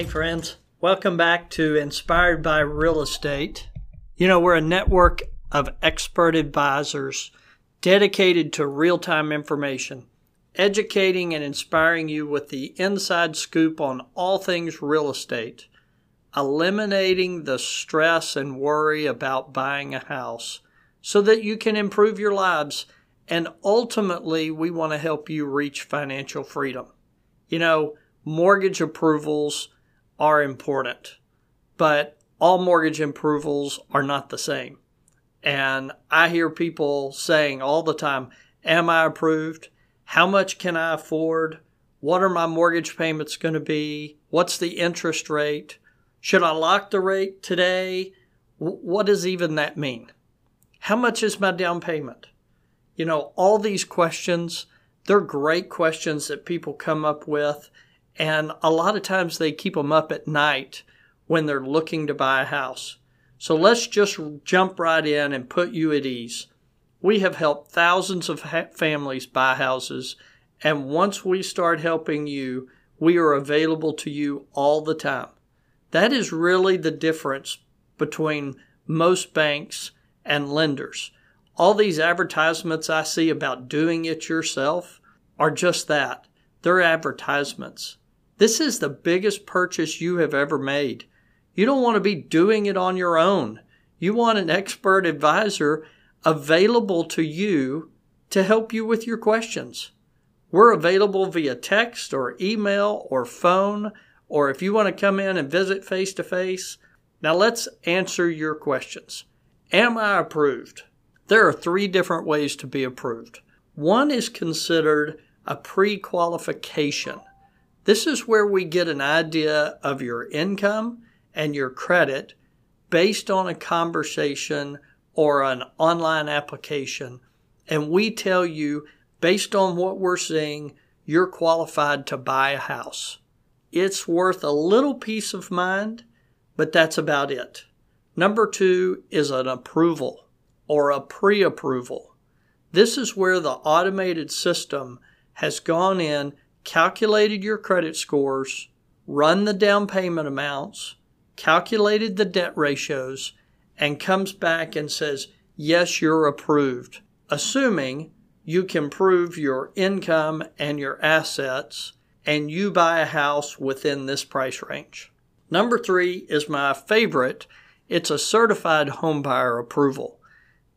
Hey, friends. Welcome back to Inspired by Real Estate. You know, we're a network of expert advisors dedicated to real time information, educating and inspiring you with the inside scoop on all things real estate, eliminating the stress and worry about buying a house so that you can improve your lives. And ultimately, we want to help you reach financial freedom. You know, mortgage approvals are important, but all mortgage approvals are not the same. And I hear people saying all the time, Am I approved? How much can I afford? What are my mortgage payments going to be? What's the interest rate? Should I lock the rate today? What does even that mean? How much is my down payment? You know, all these questions, they're great questions that people come up with and a lot of times they keep them up at night when they're looking to buy a house. So let's just jump right in and put you at ease. We have helped thousands of ha- families buy houses, and once we start helping you, we are available to you all the time. That is really the difference between most banks and lenders. All these advertisements I see about doing it yourself are just that. They're advertisements. This is the biggest purchase you have ever made. You don't want to be doing it on your own. You want an expert advisor available to you to help you with your questions. We're available via text or email or phone, or if you want to come in and visit face to face. Now let's answer your questions. Am I approved? There are three different ways to be approved. One is considered a pre qualification. This is where we get an idea of your income and your credit based on a conversation or an online application. And we tell you, based on what we're seeing, you're qualified to buy a house. It's worth a little peace of mind, but that's about it. Number two is an approval or a pre approval. This is where the automated system has gone in calculated your credit scores, run the down payment amounts, calculated the debt ratios, and comes back and says, yes, you're approved, assuming you can prove your income and your assets and you buy a house within this price range. Number three is my favorite. It's a certified homebuyer approval.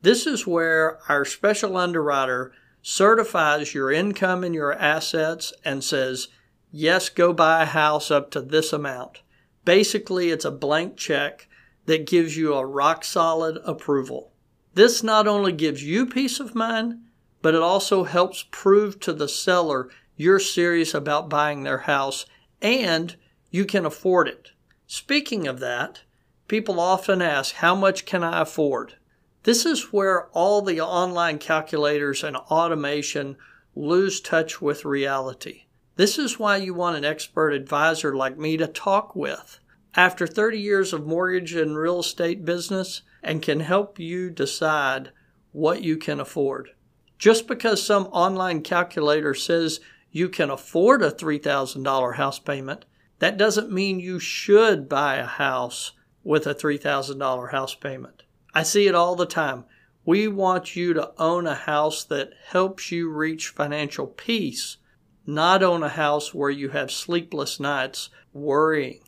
This is where our special underwriter certifies your income and your assets and says, yes, go buy a house up to this amount. Basically, it's a blank check that gives you a rock solid approval. This not only gives you peace of mind, but it also helps prove to the seller you're serious about buying their house and you can afford it. Speaking of that, people often ask, How much can I afford? This is where all the online calculators and automation lose touch with reality. This is why you want an expert advisor like me to talk with. After 30 years of mortgage and real estate business, and can help you decide what you can afford. Just because some online calculator says you can afford a $3,000 house payment, that doesn't mean you should buy a house with a $3,000 house payment. I see it all the time. We want you to own a house that helps you reach financial peace, not own a house where you have sleepless nights worrying.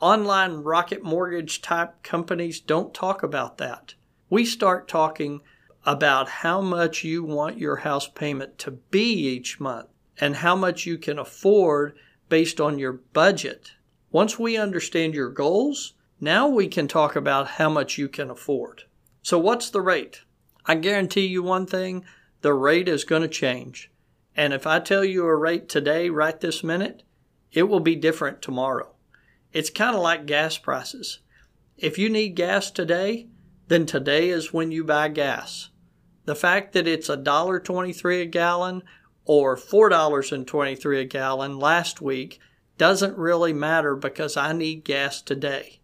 Online rocket mortgage type companies don't talk about that. We start talking about how much you want your house payment to be each month and how much you can afford based on your budget. Once we understand your goals, now we can talk about how much you can afford. So, what's the rate? I guarantee you one thing the rate is going to change. And if I tell you a rate today, right this minute, it will be different tomorrow. It's kind of like gas prices. If you need gas today, then today is when you buy gas. The fact that it's $1.23 a gallon or $4.23 a gallon last week doesn't really matter because I need gas today.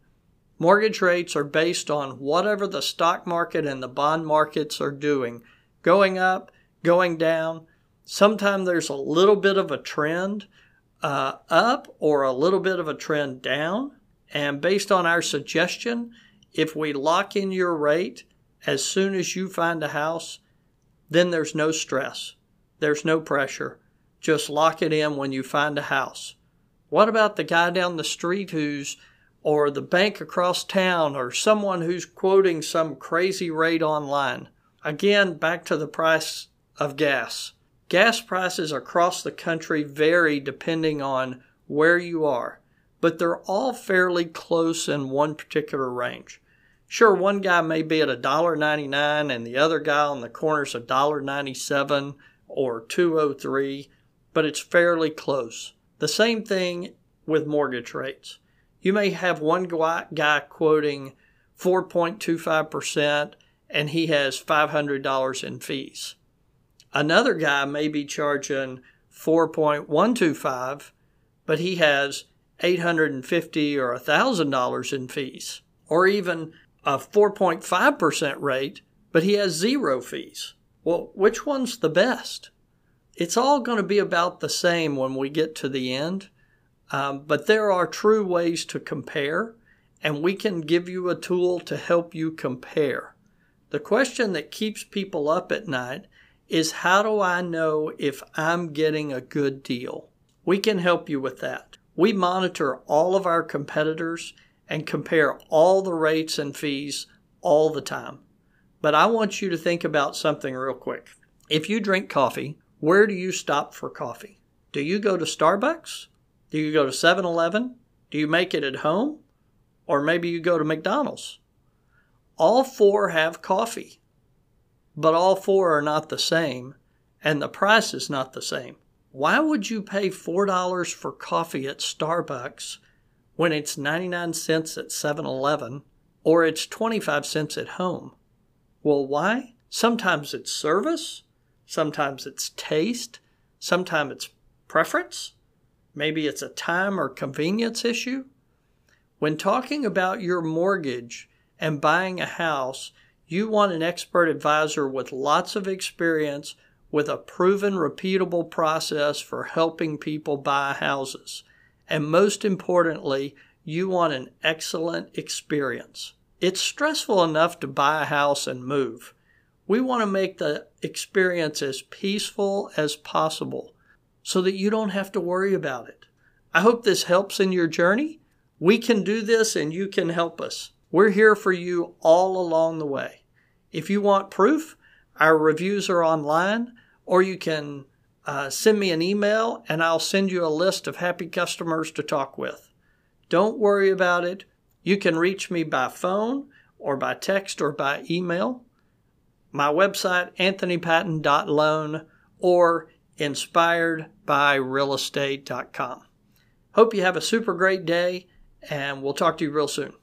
Mortgage rates are based on whatever the stock market and the bond markets are doing, going up, going down. Sometimes there's a little bit of a trend, uh, up or a little bit of a trend down. And based on our suggestion, if we lock in your rate as soon as you find a house, then there's no stress. There's no pressure. Just lock it in when you find a house. What about the guy down the street who's, or the bank across town, or someone who's quoting some crazy rate online? Again, back to the price of gas. Gas prices across the country vary depending on where you are, but they're all fairly close in one particular range. Sure, one guy may be at $1.99 and the other guy on the corner corner's $1.97 or 203, but it's fairly close. The same thing with mortgage rates. You may have one guy quoting 4.25% and he has $500 in fees. Another guy may be charging 4.125, but he has 850 or $1,000 in fees, or even a 4.5% rate, but he has zero fees. Well, which one's the best? It's all going to be about the same when we get to the end, um, but there are true ways to compare, and we can give you a tool to help you compare. The question that keeps people up at night is how do I know if I'm getting a good deal? We can help you with that. We monitor all of our competitors and compare all the rates and fees all the time. But I want you to think about something real quick. If you drink coffee, where do you stop for coffee? Do you go to Starbucks? Do you go to 7 Eleven? Do you make it at home? Or maybe you go to McDonald's? All four have coffee, but all four are not the same, and the price is not the same. Why would you pay $4 for coffee at Starbucks when it's 99 cents at 7 Eleven or it's 25 cents at home? Well, why? Sometimes it's service, sometimes it's taste, sometimes it's preference, maybe it's a time or convenience issue. When talking about your mortgage and buying a house, you want an expert advisor with lots of experience with a proven, repeatable process for helping people buy houses. And most importantly, you want an excellent experience. It's stressful enough to buy a house and move. We want to make the experience as peaceful as possible so that you don't have to worry about it. I hope this helps in your journey. We can do this and you can help us. We're here for you all along the way. If you want proof, our reviews are online, or you can uh, send me an email and I'll send you a list of happy customers to talk with. Don't worry about it. You can reach me by phone or by text or by email. My website, anthonypatton.loan or inspiredbyrealestate.com. Hope you have a super great day and we'll talk to you real soon.